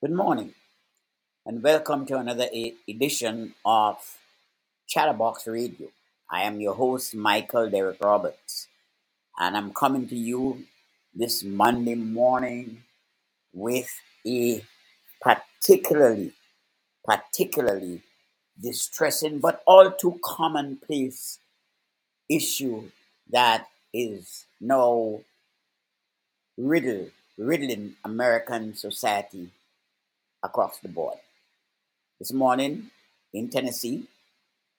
Good morning, and welcome to another edition of Chatterbox Radio. I am your host, Michael Derek Roberts, and I'm coming to you this Monday morning with a particularly, particularly distressing but all too commonplace issue that is now riddle, riddling American society across the board. This morning in Tennessee,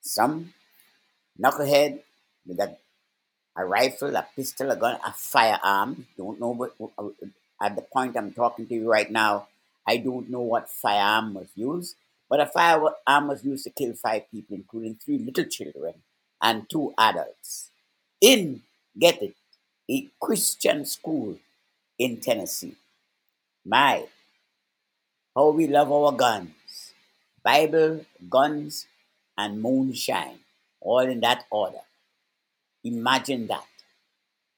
some knucklehead with a, a rifle, a pistol, a gun, a firearm. Don't know what, uh, at the point I'm talking to you right now, I don't know what firearm was used, but a firearm was used to kill five people, including three little children and two adults, in, get it, a Christian school in Tennessee. My, how we love our guns. Bible, guns, and moonshine, all in that order. Imagine that.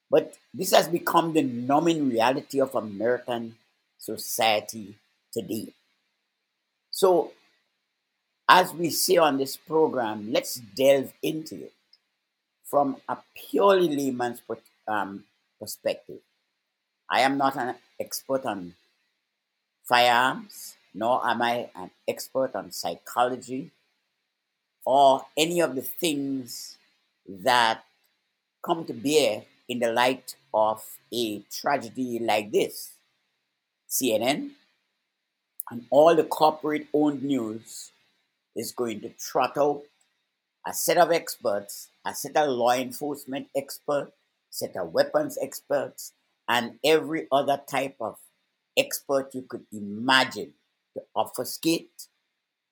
But this has become the numbing reality of American society today. So, as we say on this program, let's delve into it from a purely layman's um, perspective. I am not an expert on firearms, nor am I an expert on psychology or any of the things that come to bear in the light of a tragedy like this. CNN and all the corporate owned news is going to trot out a set of experts, a set of law enforcement experts, set of weapons experts, and every other type of expert you could imagine to obfuscate,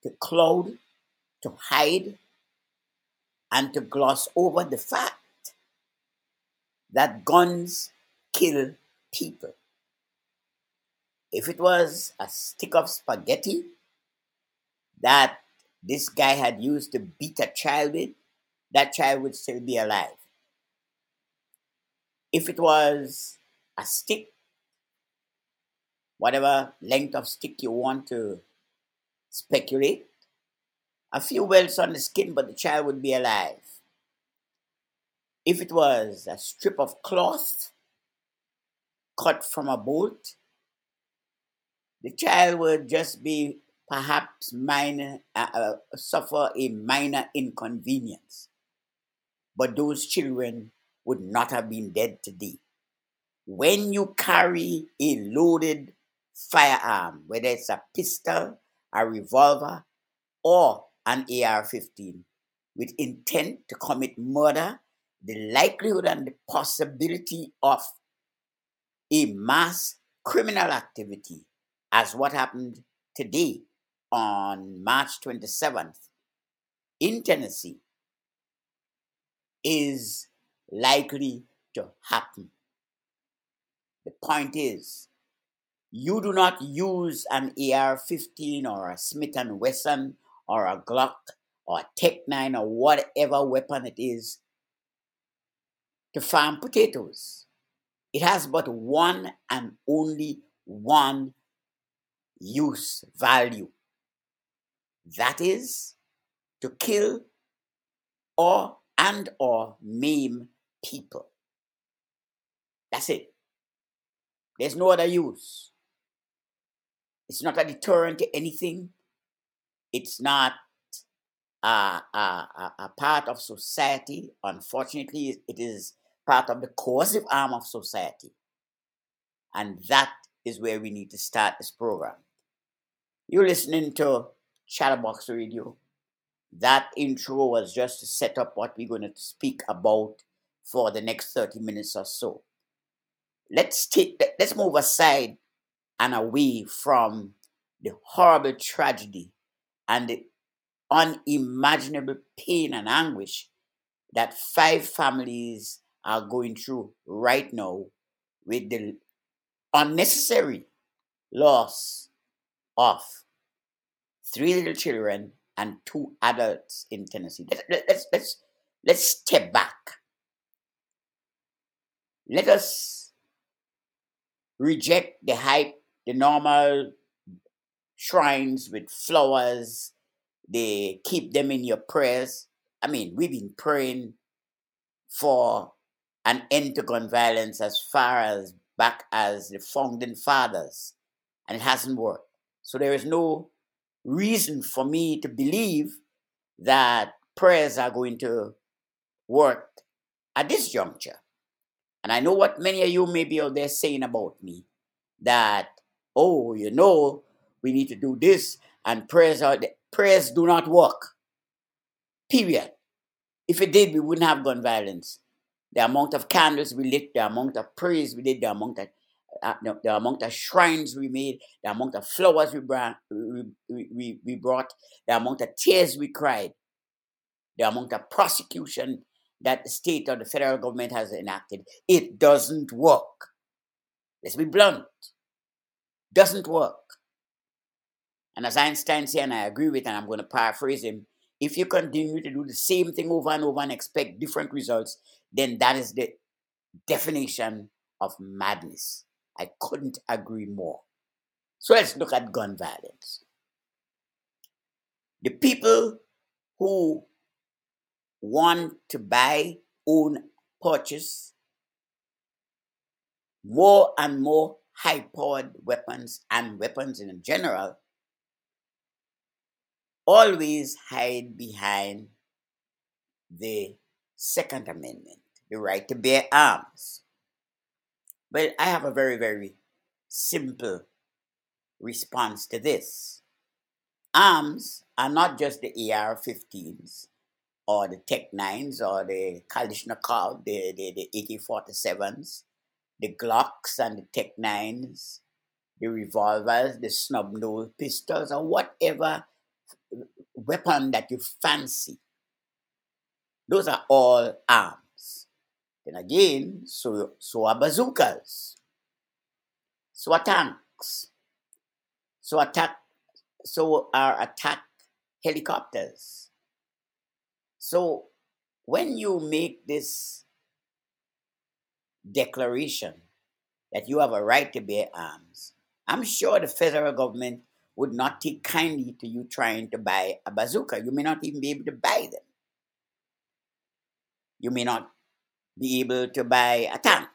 to cloud, to hide, and to gloss over the fact that guns kill people. If it was a stick of spaghetti that this guy had used to beat a child with, that child would still be alive. If it was a stick, whatever length of stick you want to speculate, a few welts on the skin, but the child would be alive. If it was a strip of cloth cut from a bolt, the child would just be perhaps minor, uh, uh, suffer a minor inconvenience. But those children would not have been dead today. When you carry a loaded firearm, whether it's a pistol, a revolver, or an AR 15, with intent to commit murder, the likelihood and the possibility of a mass criminal activity, as what happened today on March 27th in Tennessee, is likely to happen. The point is, you do not use an AR-15 or a Smith and Wesson or a Glock or a Tec 9 or whatever weapon it is to farm potatoes. It has but one and only one use value. That is to kill or and or maim people. That's it. There's no other use. It's not a deterrent to anything. It's not a, a, a, part of society. Unfortunately, it is part of the coercive arm of society. And that is where we need to start this program. You're listening to Chatterbox Radio. That intro was just to set up what we're going to speak about for the next 30 minutes or so. Let's take let's move aside and away from the horrible tragedy and the unimaginable pain and anguish that five families are going through right now with the unnecessary loss of three little children and two adults in Tennessee. Let's, let's, let's, let's step back. Let us reject the hype, the normal shrines with flowers. They keep them in your prayers. I mean, we've been praying for an end to gun violence as far as back as the founding fathers, and it hasn't worked. So there is no reason for me to believe that prayers are going to work at this juncture. And I know what many of you may be out there saying about me that, oh, you know, we need to do this, and prayers are prayers do not work. Period. If it did, we wouldn't have gun violence. The amount of candles we lit, the amount of prayers we did, the amount of uh, the, the, amount of shrines we made, the amount of flowers we brought, we, we, we brought, the amount of tears we cried, the amount of prosecution that the state or the federal government has enacted, it doesn't work. Let's be blunt. Doesn't work. And as Einstein said, and I agree with, and I'm going to paraphrase him, if you continue to do the same thing over and over and expect different results, then that is the definition of madness. I couldn't agree more. So let's look at gun violence. The people who want to buy, own, purchase more and more high powered weapons and weapons in general always hide behind the Second Amendment, the right to bear arms. But I have a very, very simple response to this. Arms are not just the AR 15s or the Tec 9s or the Kalashnikov, the, the, the AK 47s, the Glocks and the Tec 9s, the revolvers, the snub nose pistols, or whatever weapon that you fancy. Those are all arms. Then again, so, so are bazookas, so are tanks, so attack, so are attack helicopters. So when you make this declaration that you have a right to bear arms, I'm sure the federal government would not take kindly to you trying to buy a bazooka. You may not even be able to buy them. You may not be able to buy a tank.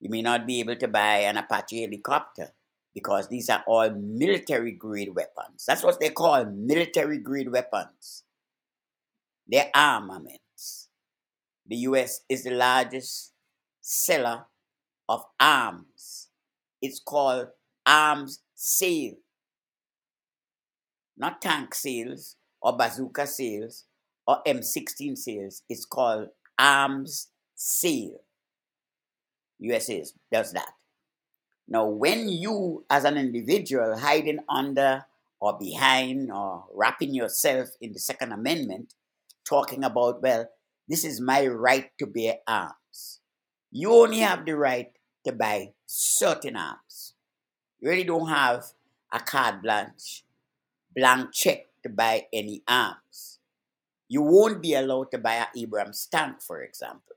You may not be able to buy an Apache helicopter because these are all military grade weapons. That's what they call military grade weapons. They're armaments. The US is the largest seller of arms. It's called arms sale not tank sales or bazooka sales or M16 sales. It's called arms sale. USA does that. Now, when you, as an individual, hiding under or behind or wrapping yourself in the Second Amendment, talking about, well, this is my right to bear arms. You only have the right to buy certain arms. You really don't have a carte blanche blank check to buy any arms. You won't be allowed to buy an Abrams tank, for example.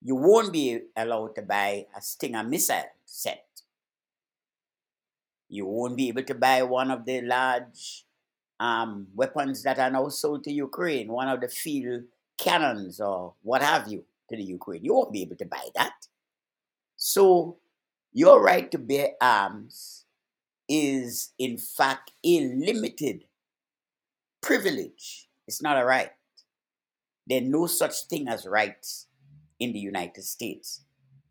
You won't be allowed to buy a Stinger missile set. You won't be able to buy one of the large um, weapons that are now sold to Ukraine, one of the field cannons or what have you to the Ukraine. You won't be able to buy that. So, your right to bear arms is in fact a limited privilege. It's not a right. There's no such thing as rights in the United States.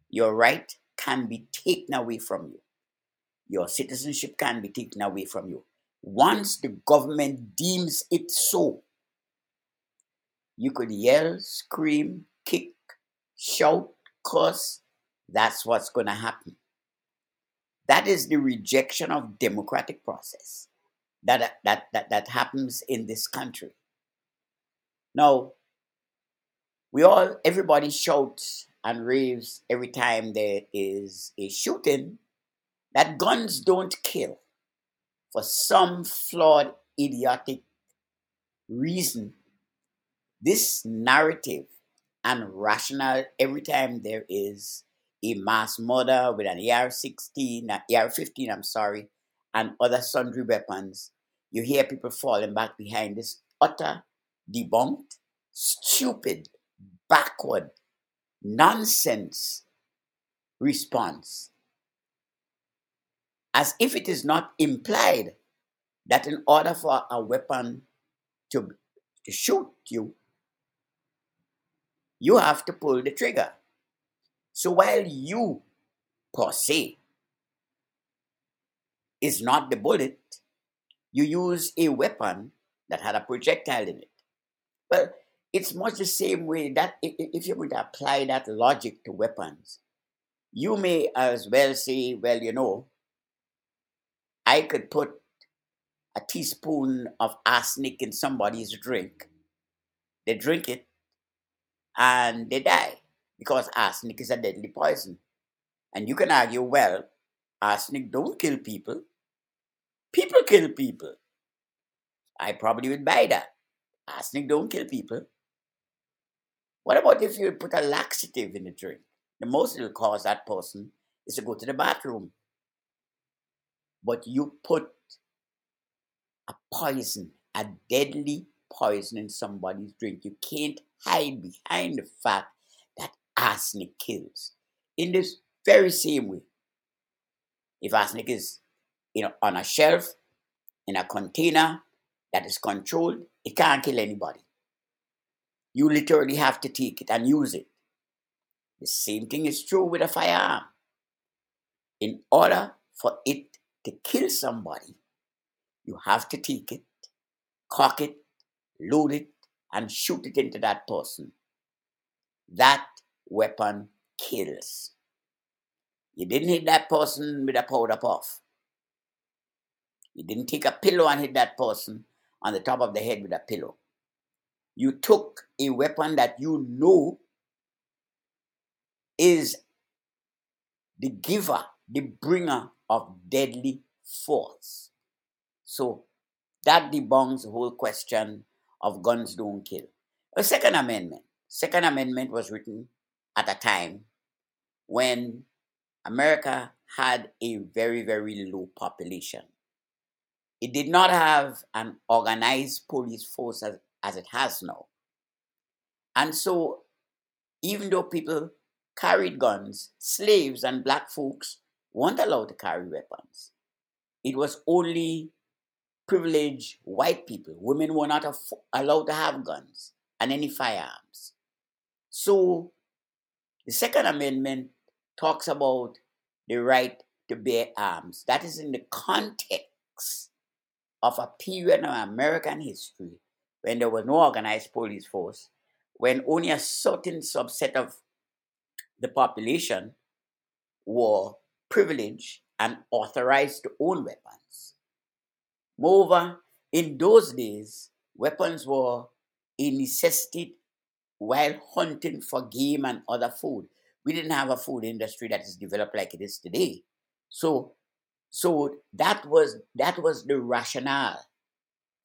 Your right can be taken away from you. Your citizenship can be taken away from you. Once the government deems it so, you could yell, scream, kick, shout, curse. That's what's going to happen. That is the rejection of democratic process that, that, that, that happens in this country. Now, we all, everybody shouts and raves every time there is a shooting that guns don't kill for some flawed, idiotic reason. This narrative and rationale every time there is a mass murder with an AR 16, an AR 15, I'm sorry, and other sundry weapons, you hear people falling back behind this utter, debunked, stupid, backward, nonsense response. As if it is not implied that in order for a weapon to, to shoot you, you have to pull the trigger. So while you, per se, is not the bullet, you use a weapon that had a projectile in it. Well, it's much the same way that if you would apply that logic to weapons, you may as well say, well, you know, I could put a teaspoon of arsenic in somebody's drink. They drink it and they die because arsenic is a deadly poison. And you can argue, well, arsenic don't kill people. People kill people. I probably would buy that. Arsenic don't kill people. What about if you put a laxative in the drink? The most it'll cause that person is to go to the bathroom. But you put a poison, a deadly poison in somebody's drink. You can't hide behind the fact that arsenic kills. In this very same way, if arsenic is you know, on a shelf, in a container that is controlled, it can't kill anybody. You literally have to take it and use it. The same thing is true with a firearm. In order for it to kill somebody, you have to take it, cock it, load it, and shoot it into that person. That weapon kills. You didn't hit that person with a powder puff. You didn't take a pillow and hit that person on the top of the head with a pillow. You took a weapon that you know is the giver, the bringer of deadly force. So that debunks the whole question of guns don't kill. A Second Amendment. Second Amendment was written at a time when America had a very, very low population. It did not have an organized police force as, as it has now. And so, even though people carried guns, slaves and black folks weren't allowed to carry weapons. It was only privileged white people. Women were not allowed to have guns and any firearms. So, the Second Amendment talks about the right to bear arms. That is in the context of a period of American history when there was no organized police force, when only a certain subset of the population were privileged and authorized to own weapons. Moreover, in those days, weapons were a necessity while hunting for game and other food. We didn't have a food industry that is developed like it is today. So so that was that was the rationale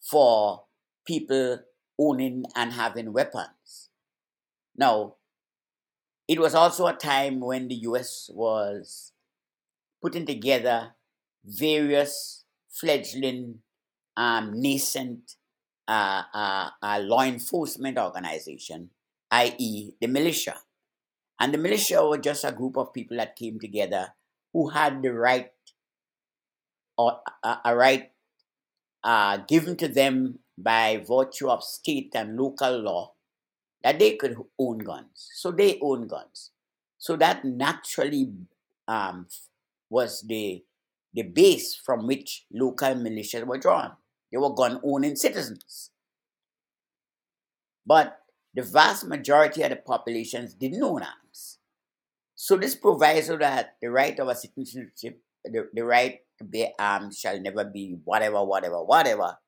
for people owning and having weapons. Now, it was also a time when the US was putting together various fledgling, um, nascent uh, uh, uh, law enforcement organization, i.e., the militia. And the militia were just a group of people that came together who had the right or a, right uh, given to them by virtue of state and local law that they could own guns. So they own guns. So that naturally um, was the, the base from which local militias were drawn. They were gun owning citizens. But the vast majority of the populations didn't own arms. So this proviso that the right of a citizenship, the, the right to bear arms shall never be whatever, whatever, whatever,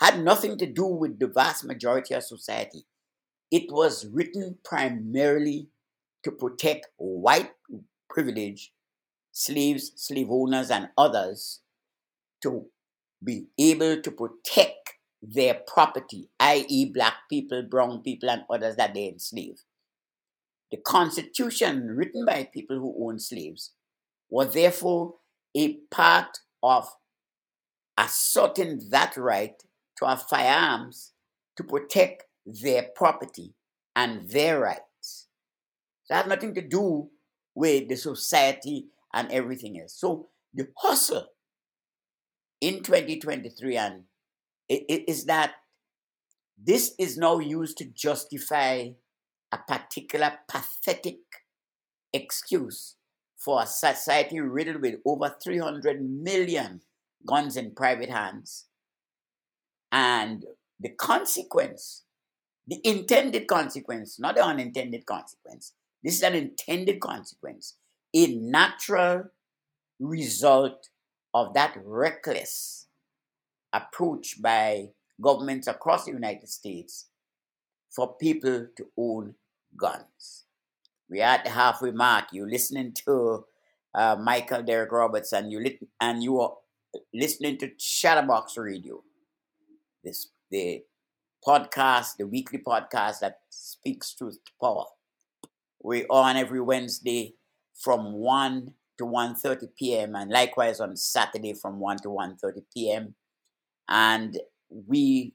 had nothing to do with the vast majority of society. It was written primarily to protect white privilege, slaves, slave owners, and others to be able to protect their property, i.e., black people, brown people, and others that they enslave. The Constitution, written by people who owned slaves, was therefore a part of asserting that right to have firearms to protect their property and their rights. So it has nothing to do with the society and everything else. So the hustle in 2023 and it is that this is now used to justify a particular pathetic excuse for a society riddled with over 300 million guns in private hands. And the consequence, the intended consequence, not the unintended consequence, this is an intended consequence, a natural result of that reckless approach by governments across the United States for people to own guns. We are at the halfway mark. You're listening to uh, Michael Derek Roberts, and you li- and you are listening to Chatterbox Radio, this the podcast, the weekly podcast that speaks truth to power. We're on every Wednesday from one to 1.30 p.m. and likewise on Saturday from 1 to 1.30 p.m. And we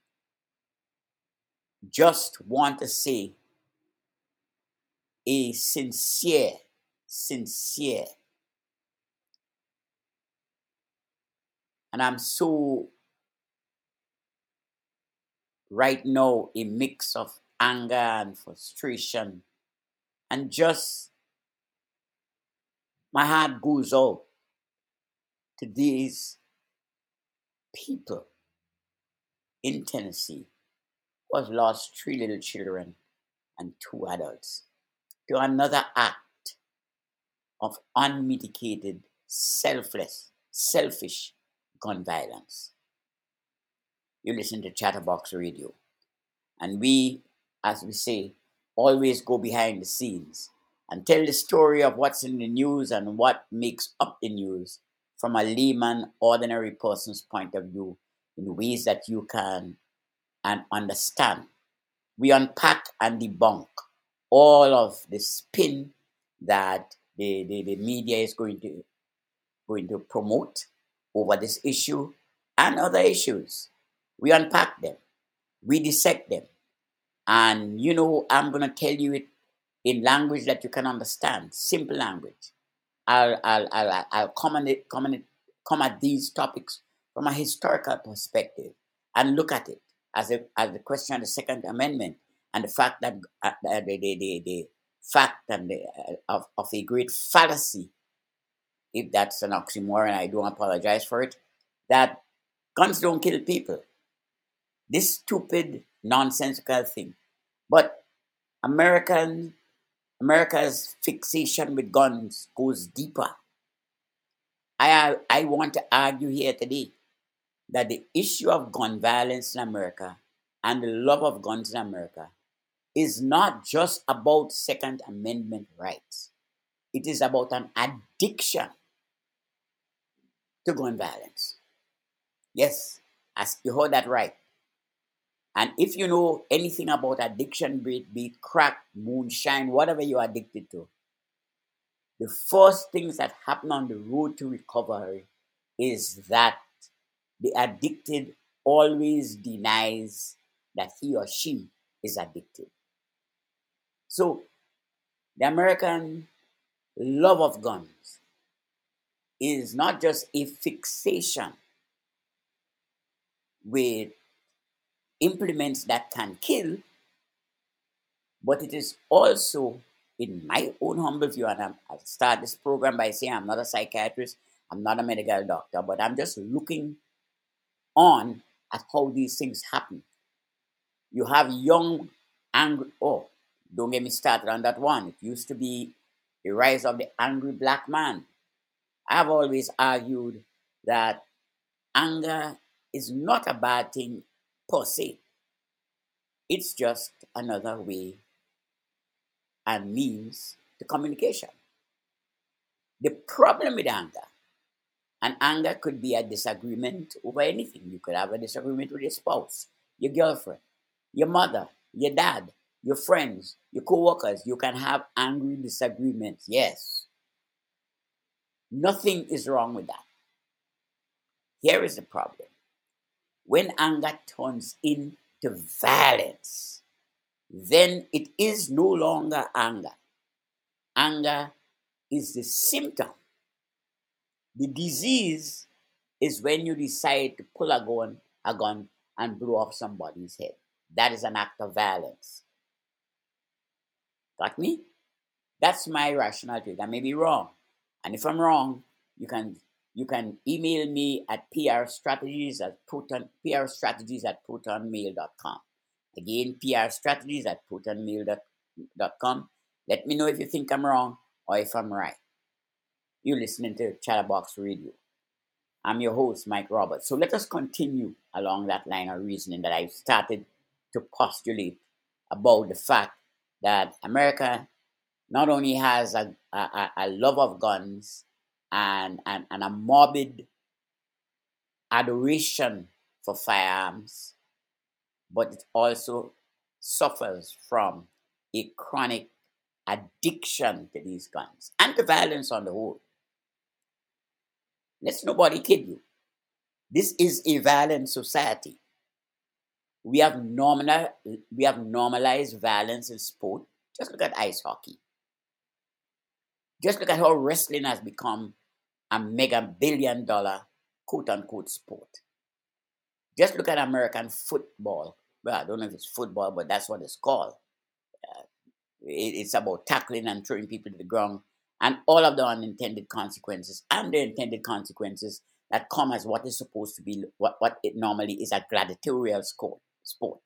just want to say a sincere, sincere, and I'm so right now a mix of anger and frustration and just my heart goes out to these people in Tennessee who have lost three little children and two adults to another act of unmitigated, selfless, selfish gun violence. You listen to Chatterbox Radio. And we, as we say, always go behind the scenes and tell the story of what's in the news and what makes up the news from a layman, ordinary person's point of view in ways that you can and understand. We unpack and debunk all of the spin that the, the, the media is going to going to promote over this issue and other issues. We unpack them, we dissect them. And you know, I'm to tell you it in language that you can understand, simple language. I'll, I'll, I'll, I'll come, it, come, it, come at these topics from a historical perspective and look at it as, a, as the question of the Second Amendment and the fact that uh, the, the, the, the fact and the, uh, of, of a great fallacy, if that's an oxymoron, I don't apologize for it, that guns don't kill people. This stupid, nonsensical thing. But American America's fixation with guns goes deeper. I, I want to argue here today that the issue of gun violence in America and the love of guns in America is not just about Second Amendment rights. It is about an addiction to gun violence. Yes, as you heard that right. And if you know anything about addiction, be it, be it crack, moonshine, whatever you're addicted to, the first things that happen on the road to recovery is that the addicted always denies that he or she is addicted. So, the American love of guns is not just a fixation with implements that can kill, but it is also, in my own humble view, and I'm, I'll start this program by saying I'm not a psychiatrist, I'm not a medical doctor, but I'm just looking on at how these things happen. You have young, angry, oh, don't get me started on that one. It used to be the rise of the angry black man. I've always argued that anger is not a bad thing se. It's just another way and means to communication. The problem with anger, and anger could be a disagreement over anything. You could have a disagreement with your spouse, your girlfriend, your mother, your dad, your friends, your co-workers. You can have angry disagreements. Yes. Nothing is wrong with that. Here is the problem. When anger turns into violence, then it is no longer anger. Anger is the symptom. The disease is when you decide to pull a gun, a gun and blow off somebody's head. That is an act of violence. Got me? That's my rationality. I may be wrong. And if I'm wrong, you can you can email me at prstrategies at proton prstrategies at protonmail.com. Again, prstrategies at protonmail.com. Let me know if you think I'm wrong or if I'm right. You're listening to Chatterbox Radio. I'm your host, Mike Roberts. So let us continue along that line of reasoning that I started to postulate about the fact that America not only has a, a, a love of guns and, and, and a morbid adoration for firearms, but it also suffers from a chronic addiction to these guns and to violence on the whole. Let's nobody kid you. This is a violent society. We have normal, we have normalized violence in sport. Just look at ice hockey. Just look at how wrestling has become a mega billion dollar quote unquote sport. Just look at American football. Well, I don't know if it's football, but that's what it's called. Uh, it, it's about tackling and throwing people to the ground and all of the unintended consequences and the intended consequences that come as what is supposed to be what, what it normally is a gladiatorial sport.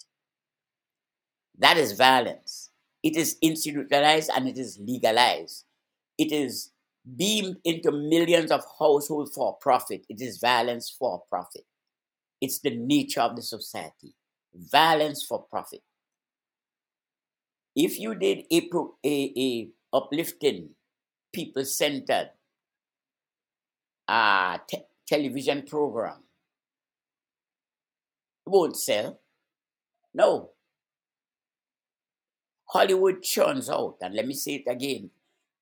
That is violence. It is institutionalized and it is legalized. It is beamed into millions of households for profit. It is violence for profit. It's the nature of the society. Violence for profit. If you did a, a, a uplifting people centered uh, te- television program. It won't sell. No. Hollywood churns out, and let me say it again.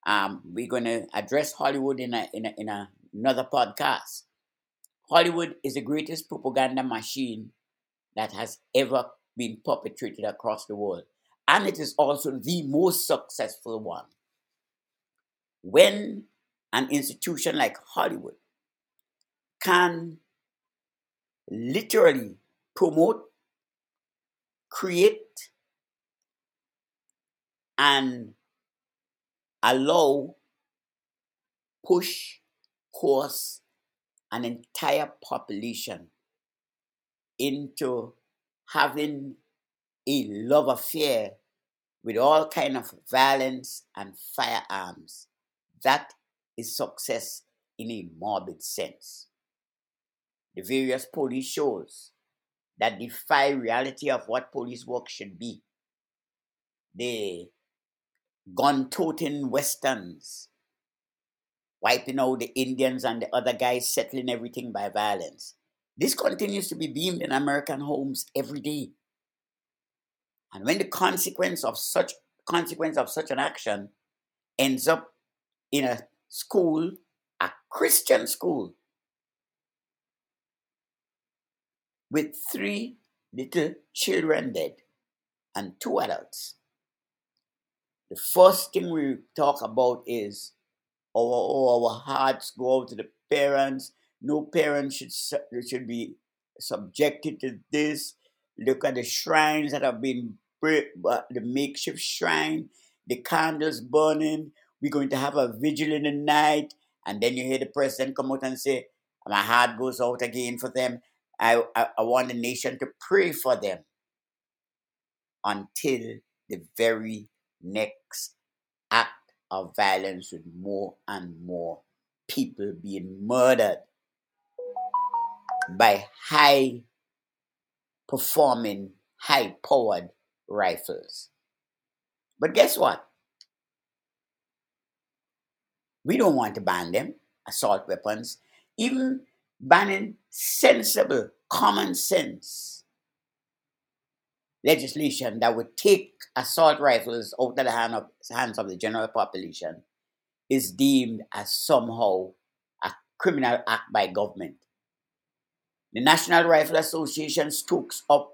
Um, we're going to address Hollywood in, a, in, a, in a, another podcast. Hollywood is the greatest propaganda machine that has ever been perpetrated across the world. And it is also the most successful one when an institution like Hollywood can literally promote, create, and allow, push, course an entire population into having a love affair with all kind of violence and firearms that is success in a morbid sense. The various police shows that defy reality of what police work should be. The gun toting westerns, wiping out the Indians and the other guys, settling everything by violence. This continues to be beamed in American homes every day. And when the consequence of such consequence of such an action ends up in a school, a Christian school, with three little children dead and two adults. The first thing we talk about is our, our hearts go out to the parents. No parent should, should be subjected to this. Look at the shrines that have been uh, the makeshift shrine, the candles burning, we're going to have a vigil in the night. And then you hear the president come out and say, my heart goes out again for them. I, I, I want the nation to pray for them until the very next act of violence with more and more people being murdered by high performing, high powered rifles. But guess what? We don't want to ban them, assault weapons. Even banning sensible, common sense legislation that would take assault rifles out of the hand of, hands of the general population is deemed as somehow a criminal act by government. The National Rifle Association stokes up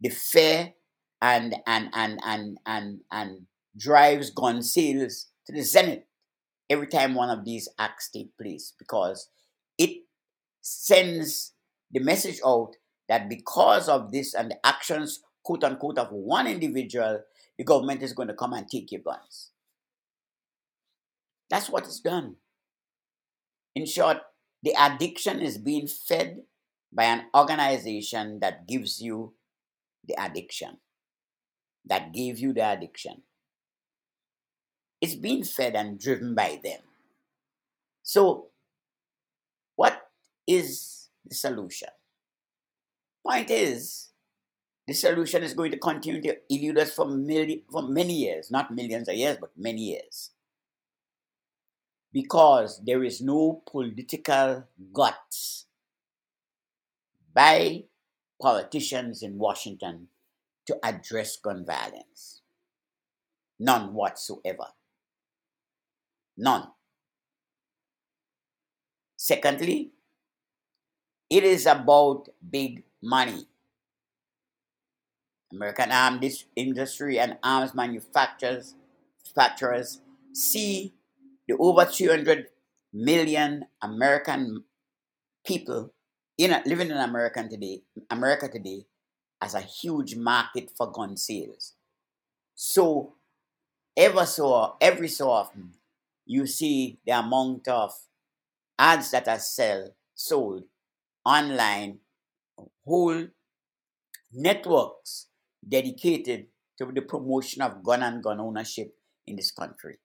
the fair and and and and and and drives gun sales to the zenith every time one of these acts take place because it sends the message out that because of this and the actions quote unquote of one individual the government is going to come and take your guns that's what is done in short the addiction is being fed by an organization that gives you the addiction, that gave you the addiction. It's being fed and driven by them. So, what is the solution? Point is, the solution is going to continue to elude us for, milli- for many years, not millions of years, but many years. Because there is no political guts by politicians in Washington to address gun violence. None whatsoever. None. Secondly, it is about big money. American arms industry and arms manufacturers, manufacturers see the over 300 million American people in living in America today, America today, as a huge market for gun sales. So, ever so every so often, you see the amount of ads that are sell sold online, whole networks dedicated to the promotion of gun and gun ownership in this country.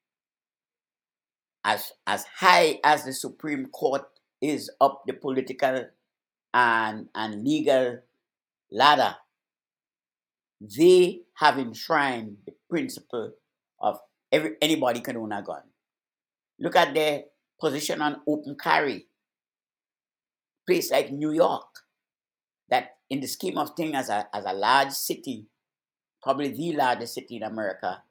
As as high as the Supreme Court is up the political and, and legal ladder, they have enshrined the principle of every, anybody can own a gun. Look at their position on open carry. Place like New York, that in the scheme of things as a, as a large city, probably the largest city in America,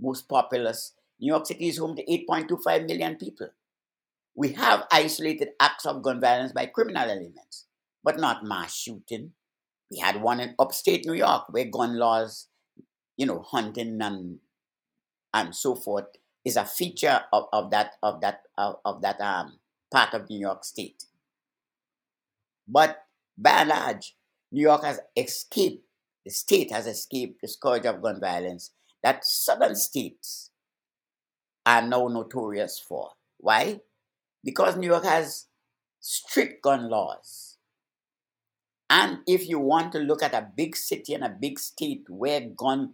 most populous, New York City is home to 8.25 million people. We have isolated acts of gun violence by criminal elements but not mass shooting. We had one in upstate New York where gun laws, you know, hunting and and so forth is a feature of, of that of that of, of that um part of New York State. But by and large, New York has escaped, the state has escaped the scourge of gun violence that southern states are now notorious for. Why? Because New York has strict gun laws and if you want to look at a big city and a big state where gun,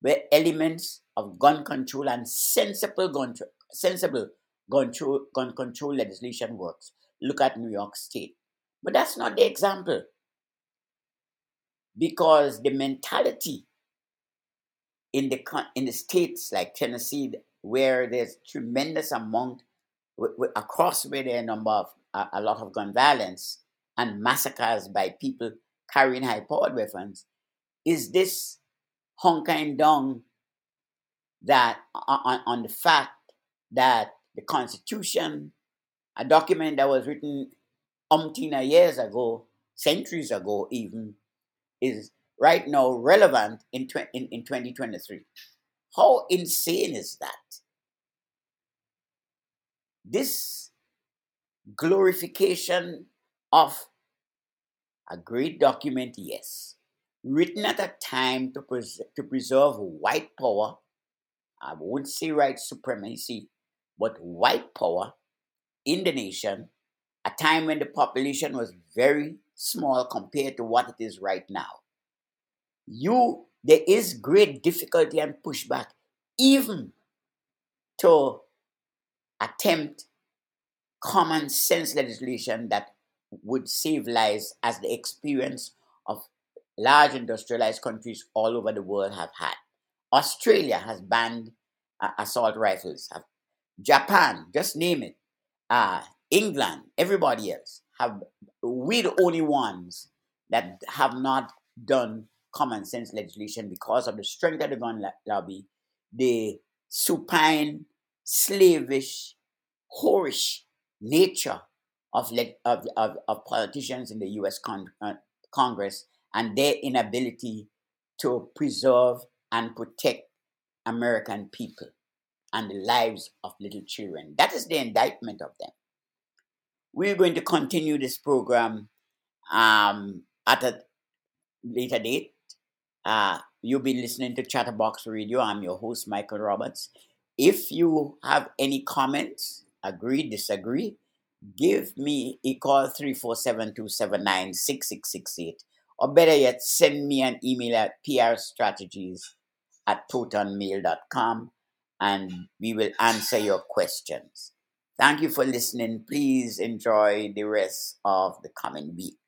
where elements of gun control and sensible gun, sensible gun control, gun control legislation works, look at New York State. But that's not the example. Because the mentality in the in the states like Tennessee, where there's tremendous amount across where there are a number of a, a lot of gun violence, and massacres by people carrying high powered weapons, is this hunkering down that on, on the fact that the Constitution, a document that was written umpteen years ago, centuries ago even, is right now relevant in, tw- in, in 2023. How insane is that? This glorification of a great document, yes, written at a time to, pres- to preserve white power. I won't say white supremacy, but white power in the nation, a time when the population was very small compared to what it is right now. You, there is great difficulty and pushback, even to attempt common sense legislation that would save lives as the experience of large industrialized countries all over the world have had. Australia has banned uh, assault rifles. Japan, just name it. Uh, England, everybody else have. We the only ones that have not done common sense legislation because of the strength of the gun lobby, the supine, slavish, whorish nature of, of, of, of politicians in the US con- uh, Congress and their inability to preserve and protect American people and the lives of little children. That is the indictment of them. We're going to continue this program um, at a later date. Uh, you'll be listening to Chatterbox Radio. I'm your host, Michael Roberts. If you have any comments, agree, disagree, give me a call 347-279-6668 or better yet send me an email at prstrategies at protonmail.com and we will answer your questions thank you for listening. Please enjoy the rest of the coming week